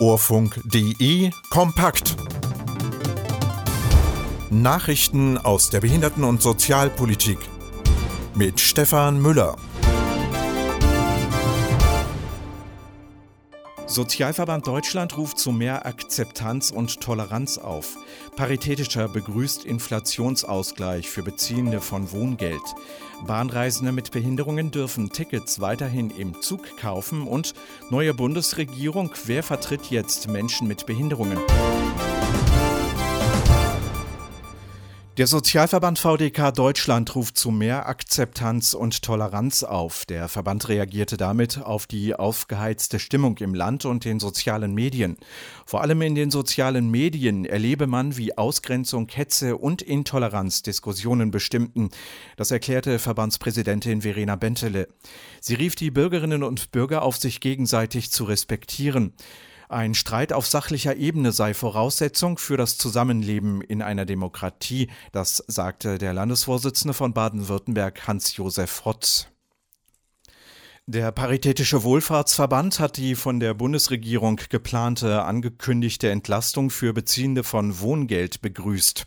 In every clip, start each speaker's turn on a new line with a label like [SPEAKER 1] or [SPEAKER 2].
[SPEAKER 1] Orfunk.de kompakt. Nachrichten aus der Behinderten- und Sozialpolitik mit Stefan Müller.
[SPEAKER 2] Sozialverband Deutschland ruft zu mehr Akzeptanz und Toleranz auf. Paritätischer begrüßt Inflationsausgleich für Beziehende von Wohngeld. Bahnreisende mit Behinderungen dürfen Tickets weiterhin im Zug kaufen und neue Bundesregierung, wer vertritt jetzt Menschen mit Behinderungen? Der Sozialverband VDK Deutschland ruft zu mehr Akzeptanz und Toleranz auf. Der Verband reagierte damit auf die aufgeheizte Stimmung im Land und den sozialen Medien. Vor allem in den sozialen Medien erlebe man, wie Ausgrenzung, Hetze und Intoleranz Diskussionen bestimmten. Das erklärte Verbandspräsidentin Verena Bentele. Sie rief die Bürgerinnen und Bürger auf, sich gegenseitig zu respektieren. Ein Streit auf sachlicher Ebene sei Voraussetzung für das Zusammenleben in einer Demokratie, das sagte der Landesvorsitzende von Baden-Württemberg Hans-Josef Hotz. Der Paritätische Wohlfahrtsverband hat die von der Bundesregierung geplante angekündigte Entlastung für Beziehende von Wohngeld begrüßt.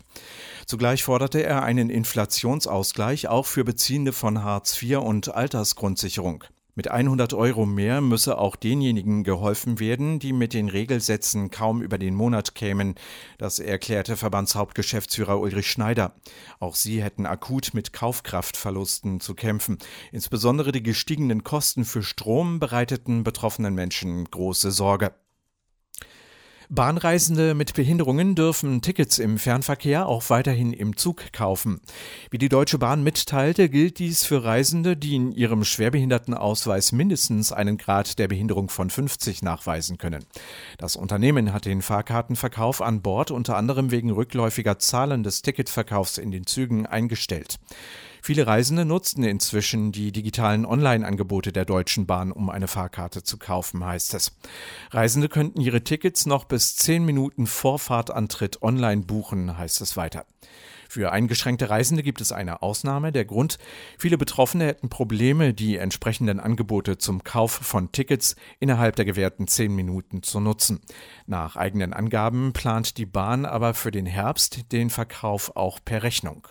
[SPEAKER 2] Zugleich forderte er einen Inflationsausgleich auch für Beziehende von Hartz IV und Altersgrundsicherung. Mit 100 Euro mehr müsse auch denjenigen geholfen werden, die mit den Regelsätzen kaum über den Monat kämen. Das erklärte Verbandshauptgeschäftsführer Ulrich Schneider. Auch sie hätten akut mit Kaufkraftverlusten zu kämpfen. Insbesondere die gestiegenen Kosten für Strom bereiteten betroffenen Menschen große Sorge. Bahnreisende mit Behinderungen dürfen Tickets im Fernverkehr auch weiterhin im Zug kaufen. Wie die Deutsche Bahn mitteilte, gilt dies für Reisende, die in ihrem Schwerbehindertenausweis mindestens einen Grad der Behinderung von 50 nachweisen können. Das Unternehmen hat den Fahrkartenverkauf an Bord unter anderem wegen rückläufiger Zahlen des Ticketverkaufs in den Zügen eingestellt. Viele Reisende nutzten inzwischen die digitalen Online-Angebote der Deutschen Bahn, um eine Fahrkarte zu kaufen, heißt es. Reisende könnten ihre Tickets noch bis zehn Minuten vor Fahrtantritt online buchen, heißt es weiter. Für eingeschränkte Reisende gibt es eine Ausnahme. Der Grund, viele Betroffene hätten Probleme, die entsprechenden Angebote zum Kauf von Tickets innerhalb der gewährten zehn Minuten zu nutzen. Nach eigenen Angaben plant die Bahn aber für den Herbst den Verkauf auch per Rechnung.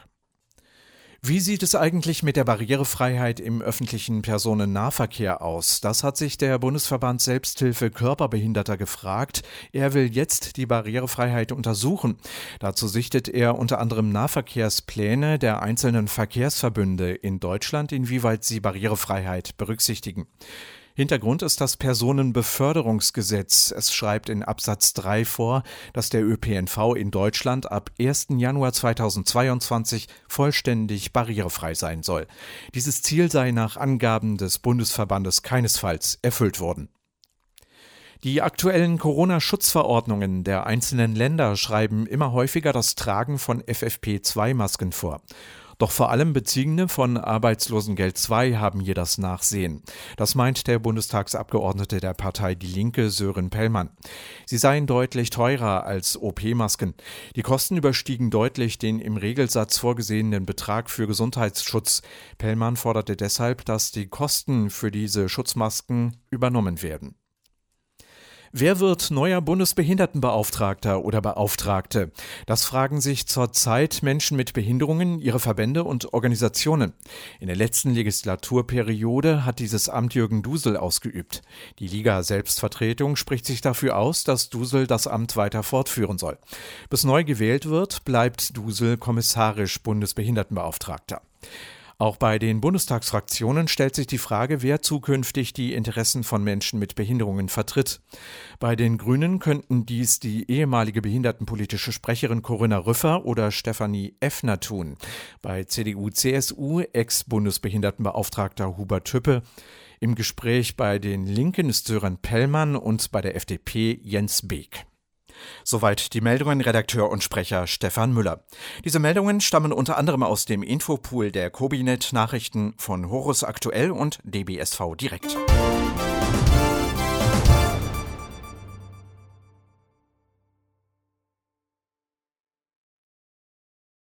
[SPEAKER 2] Wie sieht es eigentlich mit der Barrierefreiheit im öffentlichen Personennahverkehr aus? Das hat sich der Bundesverband Selbsthilfe Körperbehinderter gefragt. Er will jetzt die Barrierefreiheit untersuchen. Dazu sichtet er unter anderem Nahverkehrspläne der einzelnen Verkehrsverbünde in Deutschland, inwieweit sie Barrierefreiheit berücksichtigen. Hintergrund ist das Personenbeförderungsgesetz. Es schreibt in Absatz 3 vor, dass der ÖPNV in Deutschland ab 1. Januar 2022 vollständig barrierefrei sein soll. Dieses Ziel sei nach Angaben des Bundesverbandes keinesfalls erfüllt worden. Die aktuellen Corona-Schutzverordnungen der einzelnen Länder schreiben immer häufiger das Tragen von FFP2-Masken vor. Doch vor allem Beziehende von Arbeitslosengeld II haben hier das Nachsehen. Das meint der Bundestagsabgeordnete der Partei Die Linke Sören Pellmann. Sie seien deutlich teurer als OP-Masken. Die Kosten überstiegen deutlich den im Regelsatz vorgesehenen Betrag für Gesundheitsschutz. Pellmann forderte deshalb, dass die Kosten für diese Schutzmasken übernommen werden. Wer wird neuer Bundesbehindertenbeauftragter oder Beauftragte? Das fragen sich zurzeit Menschen mit Behinderungen, ihre Verbände und Organisationen. In der letzten Legislaturperiode hat dieses Amt Jürgen Dusel ausgeübt. Die Liga Selbstvertretung spricht sich dafür aus, dass Dusel das Amt weiter fortführen soll. Bis neu gewählt wird, bleibt Dusel kommissarisch Bundesbehindertenbeauftragter. Auch bei den Bundestagsfraktionen stellt sich die Frage, wer zukünftig die Interessen von Menschen mit Behinderungen vertritt. Bei den Grünen könnten dies die ehemalige behindertenpolitische Sprecherin Corinna Rüffer oder Stefanie Effner tun. Bei CDU-CSU Ex-Bundesbehindertenbeauftragter Hubert Tüppe. Im Gespräch bei den Linken ist Sören Pellmann und bei der FDP Jens Beek. Soweit die Meldungen Redakteur und Sprecher Stefan Müller. Diese Meldungen stammen unter anderem aus dem Infopool der Kobinet Nachrichten von Horus Aktuell und DBSV Direkt.